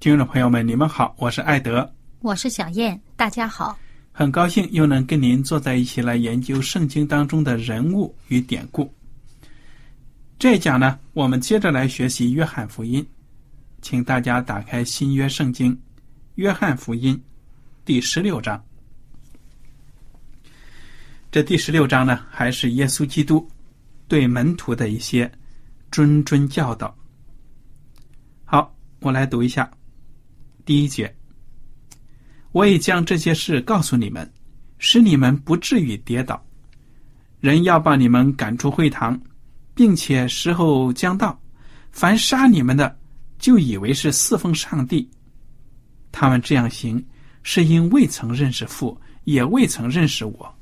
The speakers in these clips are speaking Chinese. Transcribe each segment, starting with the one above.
听众朋友们，你们好，我是艾德，我是小燕，大家好，很高兴又能跟您坐在一起来研究圣经当中的人物与典故。这一讲呢，我们接着来学习约翰福音，请大家打开新约圣经《约翰福音》第十六章。这第十六章呢，还是耶稣基督对门徒的一些谆谆教导。好，我来读一下。第一节，我已将这些事告诉你们，使你们不至于跌倒。人要把你们赶出会堂，并且时候将到，凡杀你们的，就以为是侍奉上帝。他们这样行，是因未曾认识父，也未曾认识我。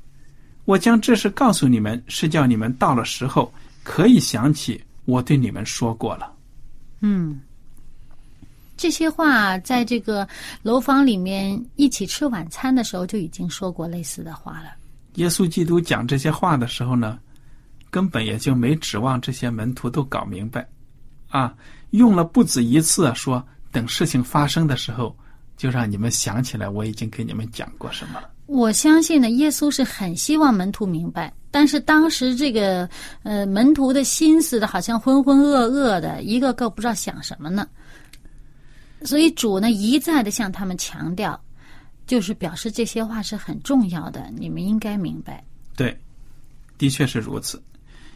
我将这事告诉你们，是叫你们到了时候可以想起我对你们说过了。嗯。这些话在这个楼房里面一起吃晚餐的时候就已经说过类似的话了。耶稣基督讲这些话的时候呢，根本也就没指望这些门徒都搞明白，啊，用了不止一次说，等事情发生的时候，就让你们想起来我已经给你们讲过什么了。我相信呢，耶稣是很希望门徒明白，但是当时这个呃门徒的心思的好像浑浑噩噩的，一个个不知道想什么呢。所以主呢一再的向他们强调，就是表示这些话是很重要的，你们应该明白。对，的确是如此。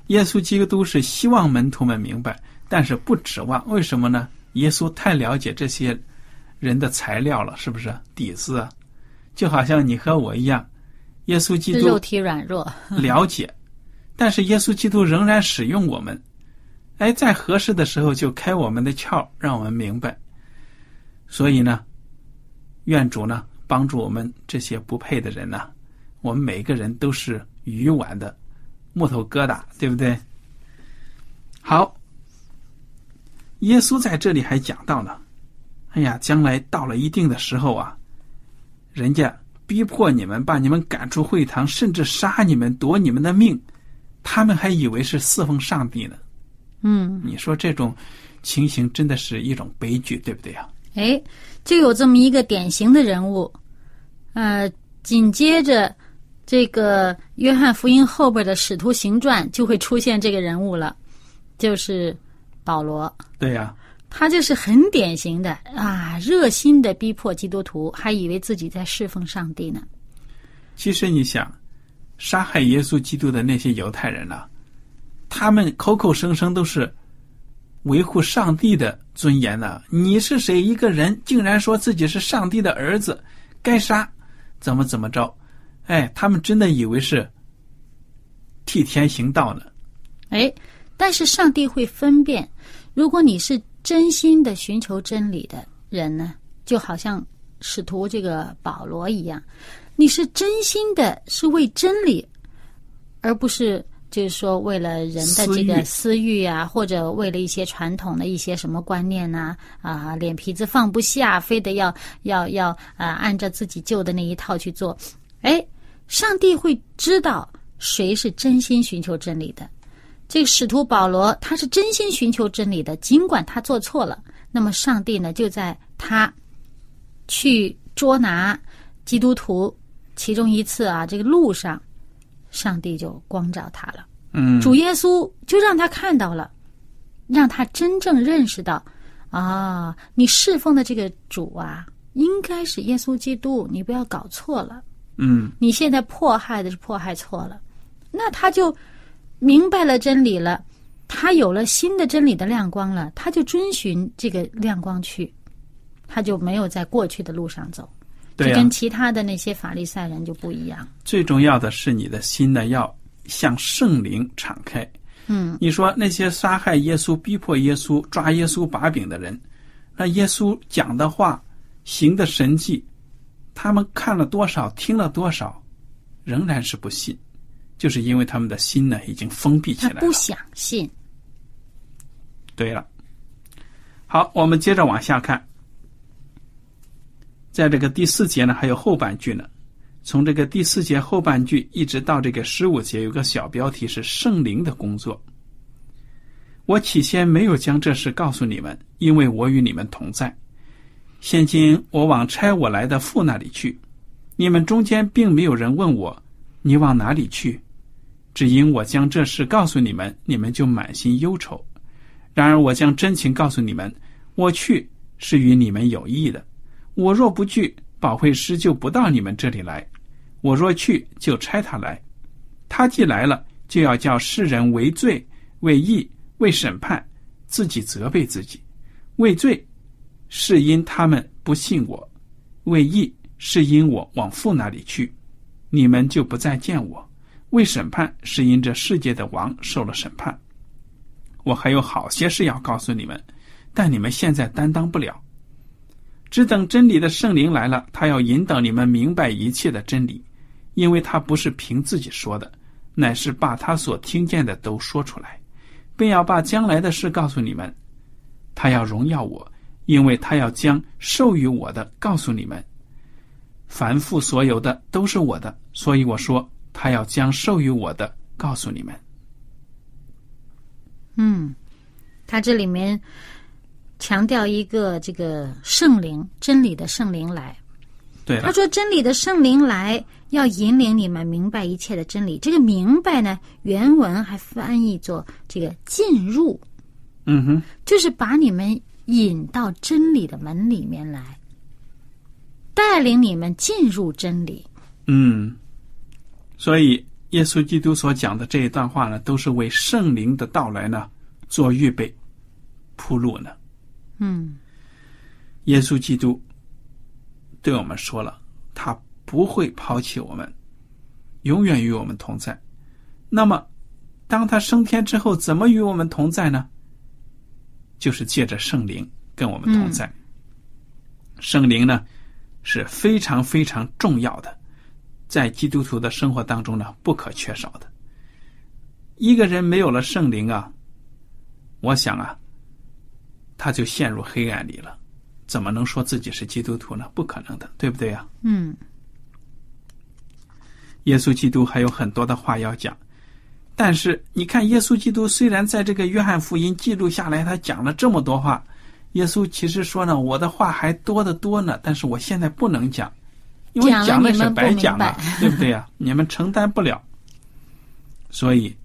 耶稣基督是希望门徒们明白，但是不指望。为什么呢？耶稣太了解这些人的材料了，是不是底子？啊？就好像你和我一样，耶稣基督肉体软弱，了解，但是耶稣基督仍然使用我们。哎，在合适的时候就开我们的窍，让我们明白。所以呢，愿主呢帮助我们这些不配的人呢，我们每个人都是鱼丸的木头疙瘩，对不对？好，耶稣在这里还讲到呢，哎呀，将来到了一定的时候啊，人家逼迫你们，把你们赶出会堂，甚至杀你们，夺你们的命，他们还以为是侍奉上帝呢。嗯，你说这种情形真的是一种悲剧，对不对呀？哎，就有这么一个典型的人物，呃，紧接着这个约翰福音后边的使徒行传就会出现这个人物了，就是保罗。对呀，他就是很典型的啊，热心的逼迫基督徒，还以为自己在侍奉上帝呢。其实你想，杀害耶稣基督的那些犹太人呢，他们口口声声都是。维护上帝的尊严呢？你是谁？一个人竟然说自己是上帝的儿子，该杀，怎么怎么着？哎，他们真的以为是替天行道呢？哎，但是上帝会分辨，如果你是真心的寻求真理的人呢，就好像使徒这个保罗一样，你是真心的，是为真理而不是就是说为了人的这个私欲啊，或者为了一些传统的一些什么观念呐啊，脸皮子放不下，非得要要要啊，按照自己旧的那一套去做。哎，上帝会知道谁是真心寻求真理的。这个使徒保罗他是真心寻求真理的，尽管他做错了，那么上帝呢就在他去捉拿基督徒其中一次啊这个路上，上帝就光照他了。嗯，主耶稣就让他看到了，让他真正认识到啊，你侍奉的这个主啊，应该是耶稣基督，你不要搞错了。嗯你现在迫害的是迫害错了，那他就明白了真理了，他有了新的真理的亮光了，他就遵循这个亮光去，他就没有在过去的路上走，对啊、就跟其他的那些法利赛人就不一样。最重要的是你的心呢要向圣灵敞开。嗯，你说那些杀害耶稣、逼迫耶稣、抓耶稣把柄的人，那耶稣讲的话、行的神迹，他们看了多少、听了多少，仍然是不信，就是因为他们的心呢已经封闭起来了。他不想信。对了，好，我们接着往下看，在这个第四节呢，还有后半句呢。从这个第四节后半句一直到这个十五节，有个小标题是“圣灵的工作”。我起先没有将这事告诉你们，因为我与你们同在。现今我往差我来的父那里去，你们中间并没有人问我：“你往哪里去？”只因我将这事告诉你们，你们就满心忧愁。然而我将真情告诉你们，我去是与你们有益的。我若不去，保惠师就不到你们这里来；我若去，就差他来。他既来了，就要叫世人为罪、为义、为审判，自己责备自己。为罪，是因他们不信我；为义，是因我往父那里去，你们就不再见我。为审判，是因这世界的王受了审判。我还有好些事要告诉你们，但你们现在担当不了。只等真理的圣灵来了，他要引导你们明白一切的真理，因为他不是凭自己说的，乃是把他所听见的都说出来，并要把将来的事告诉你们。他要荣耀我，因为他要将授予我的告诉你们。凡父所有的都是我的，所以我说他要将授予我的告诉你们。嗯，他这里面强调一个这个圣灵，真理的圣灵来。对他，说：“真理的圣灵来，要引领你们明白一切的真理。这个‘明白’呢，原文还翻译作这个‘进入’，嗯哼，就是把你们引到真理的门里面来，带领你们进入真理。嗯，所以耶稣基督所讲的这一段话呢，都是为圣灵的到来呢做预备、铺路呢。嗯耶稣基督对我们说了，他不会抛弃我们，永远与我们同在。那么，当他升天之后，怎么与我们同在呢？就是借着圣灵跟我们同在。圣灵呢是非常非常重要的，在基督徒的生活当中呢不可缺少的。一个人没有了圣灵啊，我想啊，他就陷入黑暗里了。怎么能说自己是基督徒呢？不可能的，对不对呀、嗯耶稣基督还有很多的话要讲，但是你看，耶稣基督虽然在这个约翰福音记录下来，他讲了这么多话，耶稣其实说呢，我的话还多得多呢，但是我现在不能讲，因为讲的是白讲的明白，对不对呀、你们承担不了，所以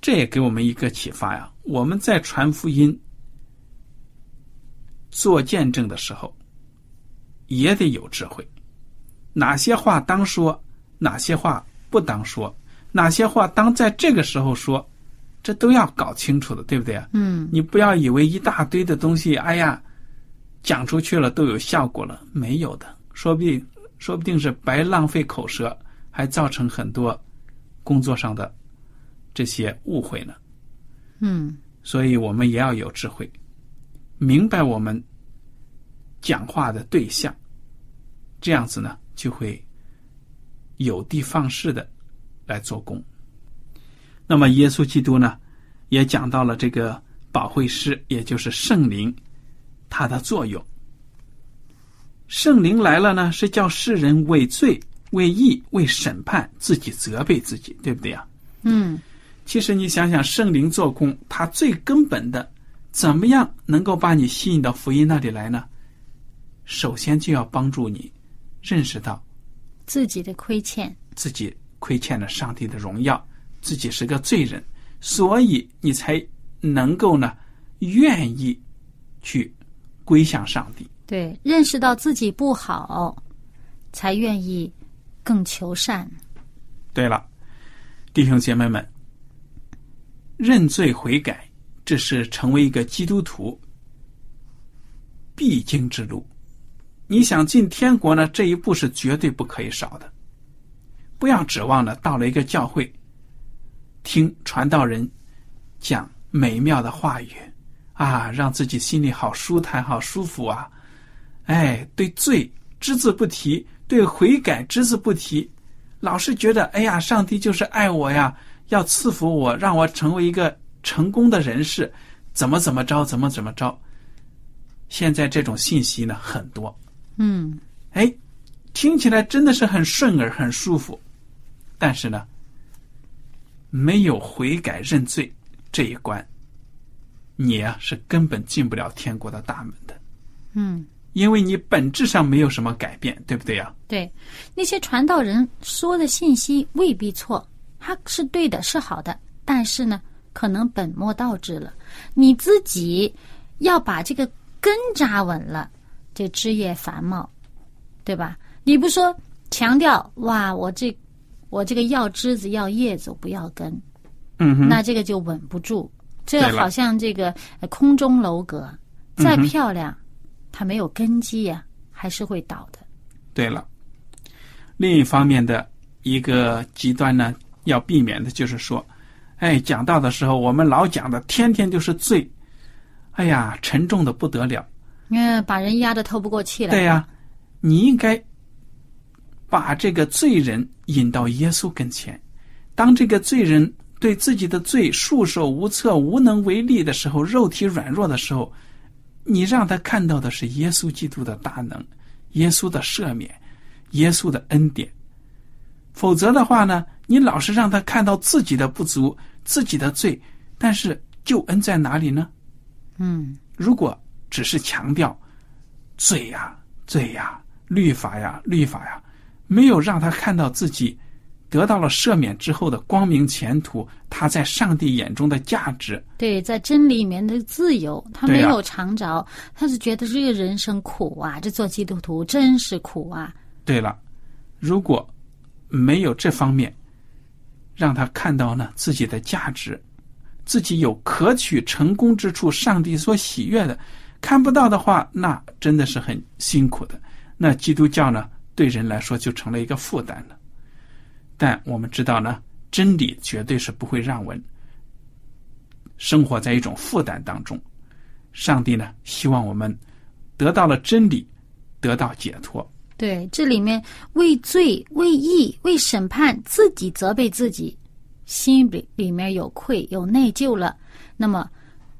这也给我们一个启发呀，我们在传福音、做见证的时候，也得有智慧，哪些话当说。哪些话不当说，哪些话当在这个时候说，这都要搞清楚的，对不对啊？嗯你不要以为一大堆的东西，哎呀，讲出去了都有效果了，没有的，说不定说不定是白浪费口舌，还造成很多工作上的这些误会呢。嗯所以我们也要有智慧，明白我们讲话的对象，这样子呢就会有的放矢的来做工。那么，耶稣基督呢，也讲到了这个保惠师，也就是圣灵，它的作用。圣灵来了呢，是叫世人为罪、为义、为审判，自己责备自己，对不对呀？嗯，其实你想想，圣灵做工，它最根本的，怎么样能够把你吸引到福音那里来呢？首先就要帮助你认识到自己的亏欠，自己亏欠了上帝的荣耀，自己是个罪人，所以你才能够呢，愿意去归向上帝。对，认识到自己不好，才愿意更求善。对了，弟兄姐妹们，认罪悔改，这是成为一个基督徒必经之路。你想进天国呢？这一步是绝对不可以少的。不要指望呢，到了一个教会，听传道人讲美妙的话语啊，让自己心里好舒坦、好舒服啊！哎，对罪只字不提，对悔改只字不提，老是觉得哎呀，上帝就是爱我呀，要赐福我，让我成为一个成功的人士，怎么怎么着，怎么怎么着。现在这种信息呢很多。嗯，哎，听起来真的是很顺耳、很舒服，但是呢，没有悔改认罪这一关，你啊是根本进不了天国的大门的。嗯，因为你本质上没有什么改变，对不对呀？对，那些传道人说的信息未必错，他是对的，是好的，但是呢，可能本末倒置了。你自己要把这个根扎稳了。这枝叶繁茂，对吧？你不说强调哇，我这我这个要枝子要叶子，不要根，嗯哼，那这个就稳不住。这好像这个空中楼阁，再漂亮，它没有根基呀、还是会倒的。对了。另一方面的一个极端呢，要避免的就是说，哎，讲道的时候我们老讲的，天天就是罪，哎呀，沉重的不得了。嗯，把人压得透不过气来。对呀、你应该把这个罪人引到耶稣跟前。当这个罪人对自己的罪束手无策、无能为力的时候，肉体软弱的时候，你让他看到的是耶稣基督的大能、耶稣的赦免、耶稣的恩典。否则的话呢，你老是让他看到自己的不足、自己的罪，但是救恩在哪里呢？嗯，如果只是强调罪呀、罪呀、律法呀、律法呀，没有让他看到自己得到了赦免之后的光明前途，他在上帝眼中的价值。对，在真理里面的自由，他没有尝着，他是觉得这个人生苦啊，这做基督徒真是苦啊。对了，如果没有这方面，让他看到呢自己的价值，自己有可取成功之处，上帝所喜悦的，看不到的话，那真的是很辛苦的。那基督教呢，对人来说就成了一个负担了。但我们知道呢，真理绝对是不会让人生活在一种负担当中。上帝呢，希望我们得到了真理，得到解脱。对，这里面为罪、为义、为审判，自己责备自己，心里里面有愧、有内疚了。那么，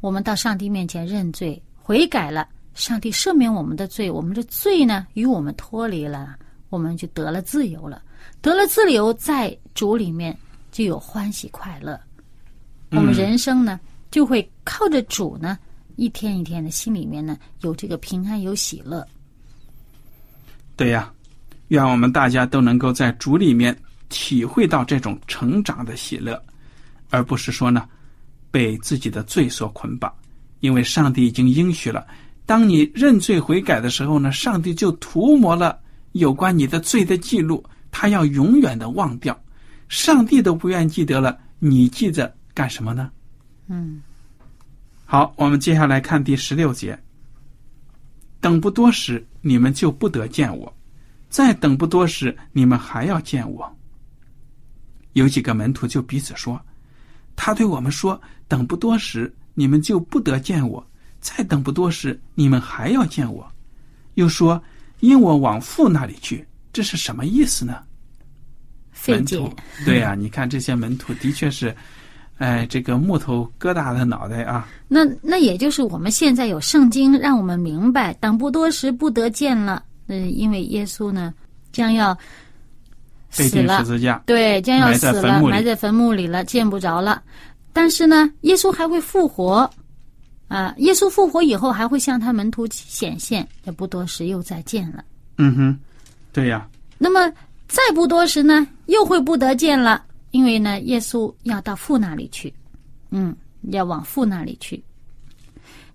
我们到上帝面前认罪、悔改了，上帝赦免我们的罪，我们的罪呢与我们脱离了，我们就得了自由了。得了自由，在主里面就有欢喜快乐。我们人生呢，就会靠着主呢，一天一天的，心里面呢有这个平安，有喜乐。对呀，愿我们大家都能够在主里面体会到这种成长的喜乐，而不是说呢被自己的罪所捆绑。因为上帝已经应许了，当你认罪悔改的时候呢，上帝就涂抹了有关你的罪的记录，他要永远的忘掉。上帝都不愿记得了，你记着干什么呢？嗯，好，我们接下来看第十六节。等不多时，你们就不得见我；再等不多时，你们还要见我。有几个门徒就彼此说：“他对我们说，等不多时，你们就不得见我；再等不多时，你们还要见我。”又说：“因我往父那里去。”这是什么意思呢？门徒。对呀、你看这些门徒的确是，哎，这个木头疙瘩的脑袋啊，那那也就是我们现在有圣经让我们明白，等不多时不得见了。嗯，因为耶稣呢将要死了十，字架。对，将要死了，埋在坟墓里了，见不着了。但是呢，耶稣还会复活，啊，耶稣复活以后还会向他门徒显现，也不多时又再见了。嗯哼，对呀、那么再不多时呢，又会不得见了，因为呢，耶稣要到父那里去，嗯，要往父那里去。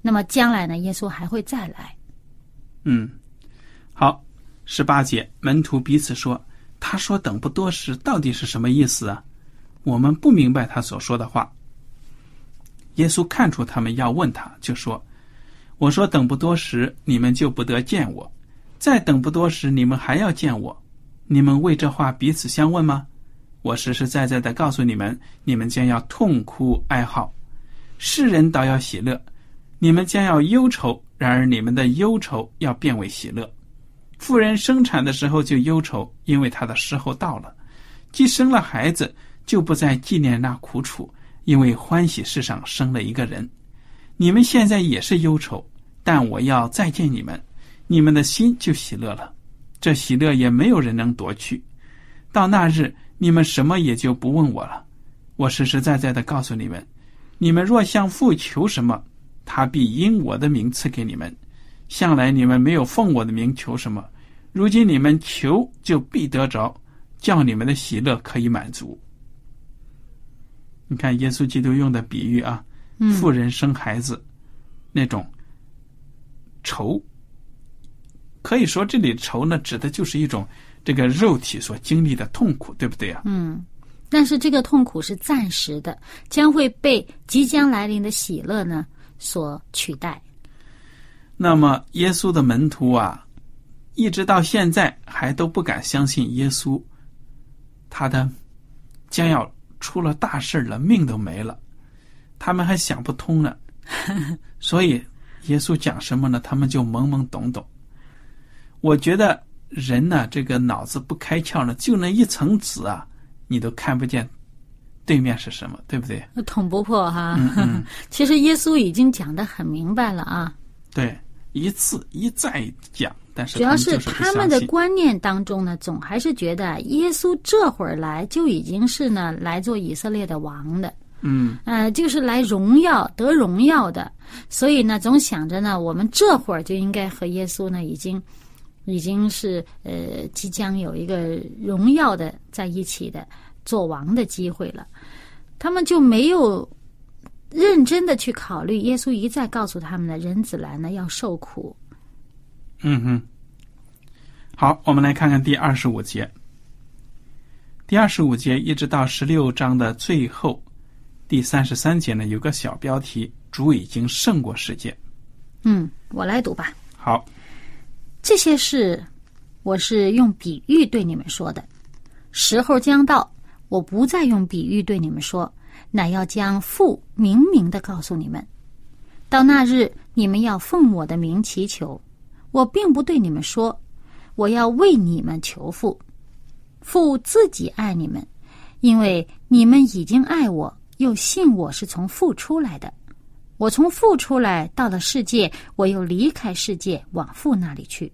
那么将来呢，耶稣还会再来。嗯，好，十八节，门徒彼此说：“他说等不多时，到底是什么意思啊？我们不明白他所说的话。”耶稣看出他们要问他，就说：“我说等不多时，你们就不得见我；再等不多时，你们还要见我。你们为这话彼此相问吗？我实实在在的告诉你们，你们将要痛哭哀号，世人倒要喜乐。你们将要忧愁，然而你们的忧愁要变为喜乐。妇人生产的时候就忧愁，因为她的时候到了；既生了孩子，就不再纪念那苦楚，因为欢喜世上生了一个人。你们现在也是忧愁，但我要再见你们，你们的心就喜乐了。这喜乐也没有人能夺去。到那日，你们什么也就不问我了。我实实在在的告诉你们，你们若向父求什么，他必因我的名赐给你们。向来你们没有奉我的名求什么，如今你们求就必得着，叫你们的喜乐可以满足。你看耶稣基督用的比喻啊，嗯妇人生孩子那种愁，可以说这里愁呢，指的就是一种这个肉体所经历的痛苦，对不对啊？嗯，但是这个痛苦是暂时的，将会被即将来临的喜乐呢所取代。那么耶稣的门徒啊，一直到现在还都不敢相信耶稣，他的将要出了大事了，命都没了，他们还想不通呢。所以耶稣讲什么呢？他们就懵懵懂懂。我觉得人呢，这个脑子不开窍呢，就那一层纸啊，你都看不见对面是什么，对不对？捅不破哈。嗯嗯 其实耶稣已经讲得很明白了啊，对，一次一再讲，但是主要是他们的观念当中呢，总还是觉得耶稣这会儿来就已经是呢来做以色列的王的。嗯呃，就是来荣耀得荣耀的，所以呢，总想着呢，我们这会儿就应该和耶稣呢，已经已经是呃，即将有一个荣耀的在一起的做王的机会了。他们就没有认真的去考虑，耶稣一再告诉他们的人子来呢要受苦。嗯哼，好，我们来看看第二十五节。第二十五节一直到十六章的最后，第三十三节呢，有个小标题：“主已经胜过世界。嗯，我来读吧。”好，这些事，我是用比喻对你们说的。时候将到，我不再用比喻对你们说，乃要将父明明的告诉你们。到那日，你们要奉我的名祈求。我并不对你们说，我要为你们求父。父自己爱你们，因为你们已经爱我，又信我是从父出来的。我从父出来，到了世界，我又离开世界，往父那里去。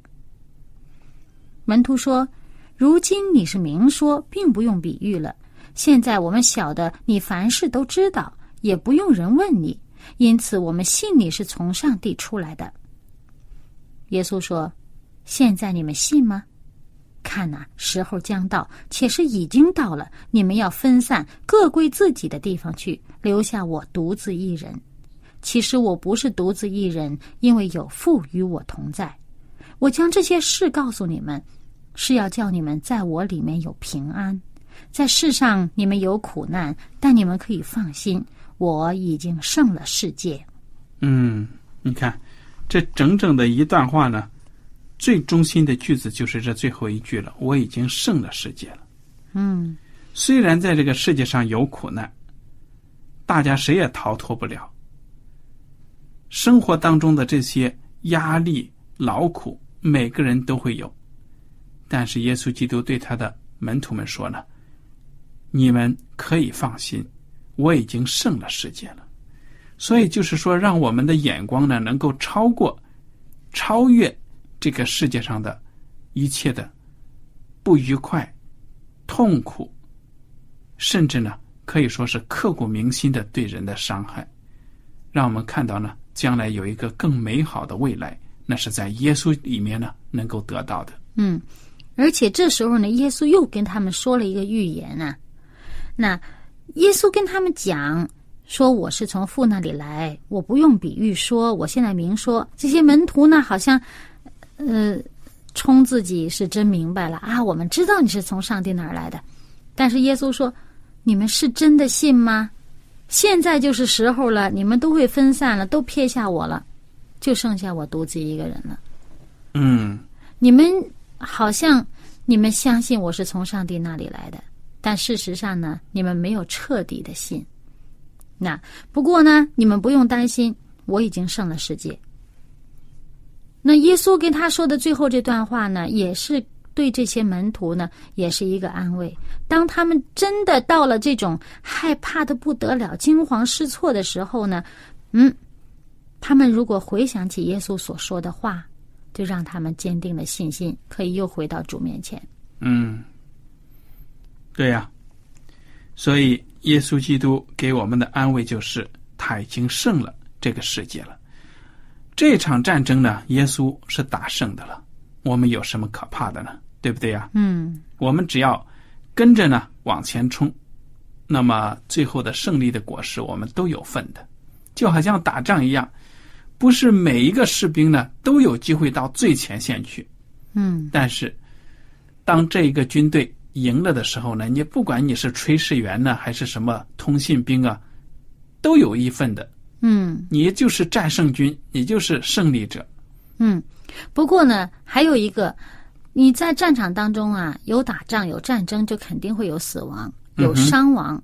门徒说：“如今你是明说，并不用比喻了。现在我们晓得你凡事都知道，也不用人问你，因此我们信你是从上帝出来的。”耶稣说：“现在你们信吗？看呐、时候将到，且是已经到了。你们要分散，各归自己的地方去，留下我独自一人。其实我不是独自一人，因为有父与我同在。我将这些事告诉你们，是要叫你们在我里面有平安。在世上你们有苦难，但你们可以放心，我已经胜了世界。嗯，你看，这整整的一段话呢，最中心的句子就是这最后一句了：“我已经胜了世界了。”嗯虽然在这个世界上有苦难，大家谁也逃脱不了。生活当中的这些压力、劳苦，每个人都会有。但是耶稣基督对他的门徒们说呢：“你们可以放心，我已经胜了世界了。所以就是说，让我们的眼光呢，能够超过、超越这个世界上的一切的不愉快、痛苦，甚至呢，可以说是刻骨铭心的对人的伤害，让我们看到呢，将来有一个更美好的未来，那是在耶稣里面呢能够得到的。嗯，而且这时候呢，耶稣又跟他们说了一个预言啊。那耶稣跟他们讲说：“我是从父那里来，我不用比喻说，我现在明说。”这些门徒呢，好像呃，冲自己是真明白了啊，我们知道你是从上帝那儿来的。但是耶稣说：“你们是真的信吗？现在就是时候了，你们都会分散了，都撇下我了，就剩下我独自一个人了。嗯，你们。”好像你们相信我是从上帝那里来的，但事实上呢，你们没有彻底的信。那不过呢，你们不用担心，我已经胜了世界。那耶稣跟他说的最后这段话呢，也是对这些门徒呢，也是一个安慰。当他们真的到了这种害怕的不得了、惊慌失措的时候呢，嗯，他们如果回想起耶稣所说的话。就让他们坚定了信心，可以又回到主面前。嗯，对呀。所以耶稣基督给我们的安慰就是，他已经胜了这个世界了。这场战争呢，耶稣是打胜的了。我们有什么可怕的呢？对不对呀？嗯。我们只要跟着呢往前冲，那么最后的胜利的果实我们都有份的，就好像打仗一样。不是每一个士兵呢都有机会到最前线去，嗯，但是当这一个军队赢了的时候呢，你不管你是炊事员呢，还是什么通信兵啊，都有一份的，嗯，你就是战胜军，你就是胜利者，嗯。不过呢，还有一个，你在战场当中啊，有打仗有战争，就肯定会有死亡，有伤亡。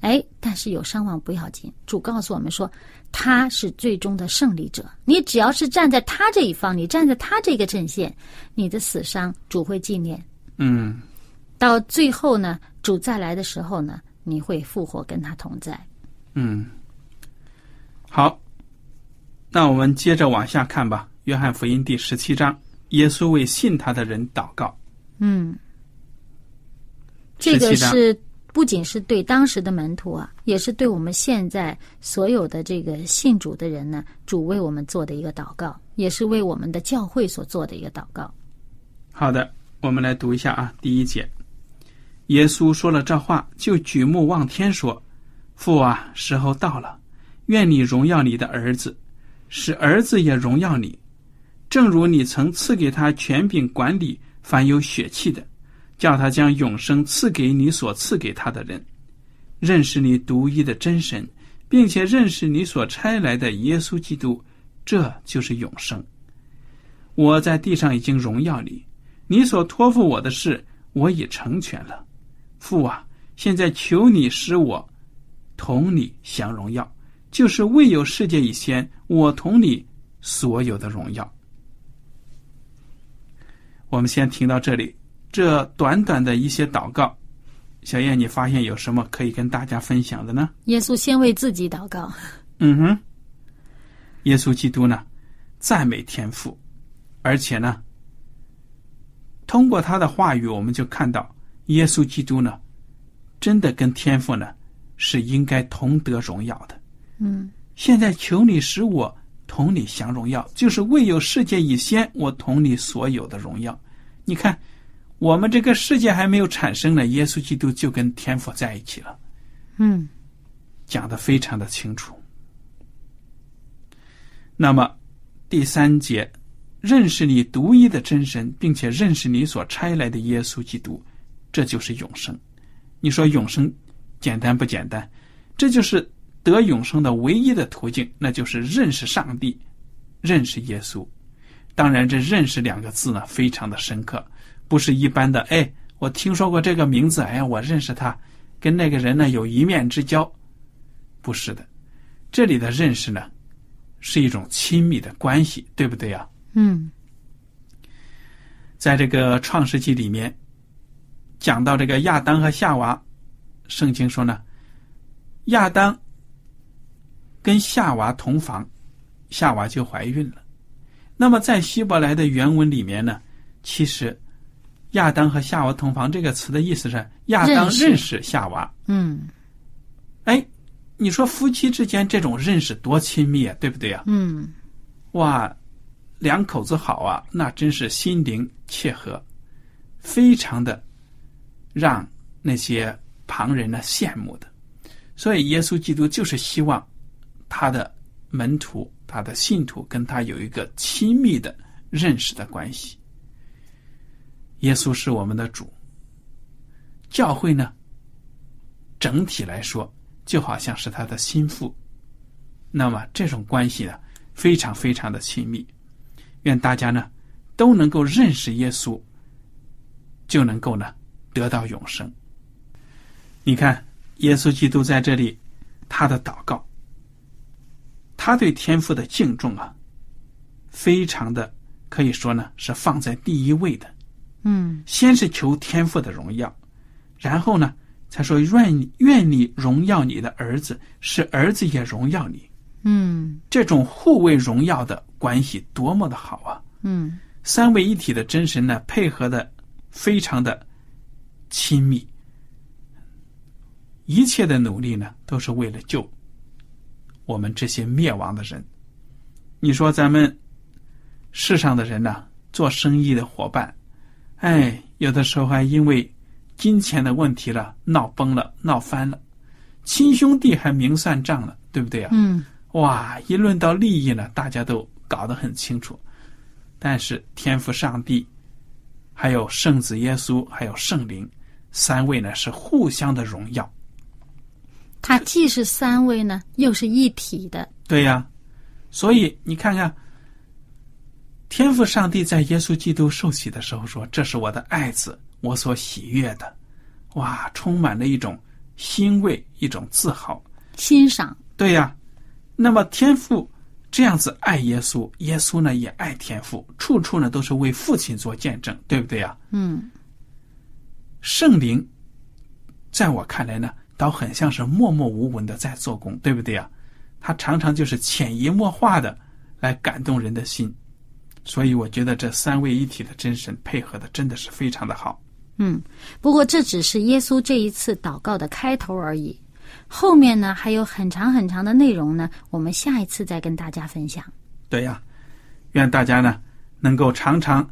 哎，但是有伤亡不要紧，主告诉我们说他是最终的胜利者。你只要是站在他这一方，你站在他这个阵线，你的死伤主会纪念。嗯，到最后呢，主再来的时候呢，你会复活跟他同在。嗯，好，那我们接着往下看吧。约翰福音第十七章，耶稣为信他的人祷告。嗯，这个是。不仅是对当时的门徒啊，也是对我们现在所有的这个信主的人呢，主为我们做的一个祷告，也是为我们的教会所做的一个祷告。好的，我们来读一下啊，第一节，耶稣说了这话，就举目望天说：“父啊，时候到了，愿你荣耀你的儿子，使儿子也荣耀你，正如你曾赐给他权柄管理凡有血气的。”叫他将永生赐给你所赐给他的人，认识你独一的真神，并且认识你所差来的耶稣基督，这就是永生。我在地上已经荣耀你，你所托付我的事，我已成全了。父啊，现在求你使我同你享荣耀，就是未有世界以前，我同你所有的荣耀。我们先听到这里。这短短的一些祷告，小燕，你发现有什么可以跟大家分享的呢？耶稣先为自己祷告。嗯哼，耶稣基督呢，赞美天父，而且呢，通过他的话语，我们就看到耶稣基督呢，真的跟天父呢是应该同得荣耀的。嗯，现在求你使我同你享荣耀，就是未有世界以先，我同你所有的荣耀。你看。我们这个世界还没有产生呢，耶稣基督就跟天父在一起了。嗯，讲的非常的清楚。那么第三节，认识你独一的真神，并且认识你所差来的耶稣基督，这就是永生。你说永生简单不简单？这就是得永生的唯一的途径，那就是认识上帝，认识耶稣。当然，这“认识”两个字呢，非常的深刻。不是一般的，哎，我听说过这个名字，哎，我认识他，跟那个人呢有一面之交，不是的，这里的认识呢，是一种亲密的关系，对不对呀？嗯，在这个创世纪里面，讲到这个亚当和夏娃圣经说呢，亚当跟夏娃同房，夏娃就怀孕了。那么在希伯来的原文里面呢，其实亚当和夏娃同房这个词的意思是亚当认识夏娃。嗯哎，你说夫妻之间这种认识多亲密啊，对不对啊、嗯哇，两口子好啊，那真是心灵契合，非常的让那些旁人呢羡慕的。所以，耶稣基督就是希望他的门徒、他的信徒跟他有一个亲密的认识的关系。耶稣是我们的主，教会呢，整体来说就好像是他的心腹。那么这种关系呢，非常非常的亲密。愿大家呢都能够认识耶稣，就能够呢得到永生。你看，耶稣基督在这里，他的祷告，他对天父的敬重啊，非常的可以说呢是放在第一位的。嗯先是求天父的荣耀，然后呢才说愿愿你荣耀你的儿子，使儿子也荣耀你。嗯这种互为荣耀的关系多么的好啊！嗯三位一体的真神呢，配合的非常的亲密，一切的努力呢，都是为了救我们这些灭亡的人。你说咱们世上的人呢，做生意的伙伴，哎，有的时候还因为金钱的问题了，闹崩了，闹翻了，亲兄弟还明算账了，对不对啊？嗯哇，一论到利益呢，大家都搞得很清楚。但是天父上帝，还有圣子耶稣，还有圣灵，三位呢是互相的荣耀。它既是三位呢，又是一体的。对呀、所以你看看，天父上帝在耶稣基督受洗的时候说：“这是我的爱子，我所喜悦的。”哇，充满了一种欣慰，一种自豪。欣赏，对呀、那么天父这样子爱耶稣，耶稣呢也爱天父，处处呢都是为父亲做见证，对不对呀、嗯圣灵，在我看来呢，倒很像是默默无闻的在做工，对不对呀、他常常就是潜移默化的来感动人的心，所以我觉得这三位一体的真神配合的真的是非常的好。嗯。不过这只是耶稣这一次祷告的开头而已，后面呢还有很长很长的内容呢，我们下一次再跟大家分享。对呀、愿大家呢能够常常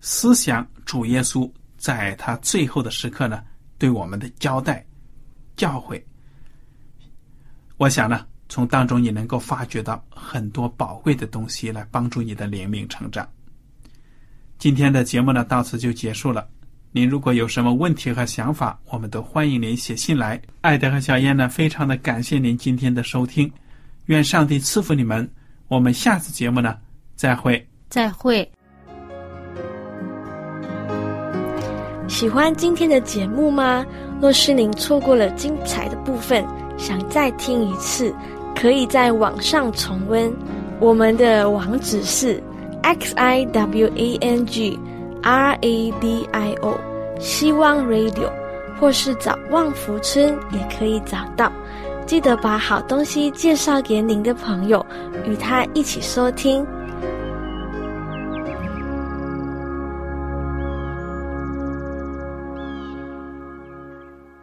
思想主耶稣在他最后的时刻呢对我们的交代、教诲。我想呢，从当中你能够发掘到很多宝贵的东西，来帮助你的灵命成长。今天的节目呢到此就结束了。您如果有什么问题和想法，我们都欢迎您写信来。艾德和小燕呢，非常的感谢您今天的收听，愿上帝赐福你们。我们下次节目呢再会。再会。喜欢今天的节目吗？若是您错过了精彩的部分，想再听一次，可以在网上重温。我们的网址是 x i w a n g r a d i o 希望 Radio，或是找望福村也可以找到。记得把好东西介绍给您的朋友，与他一起收听。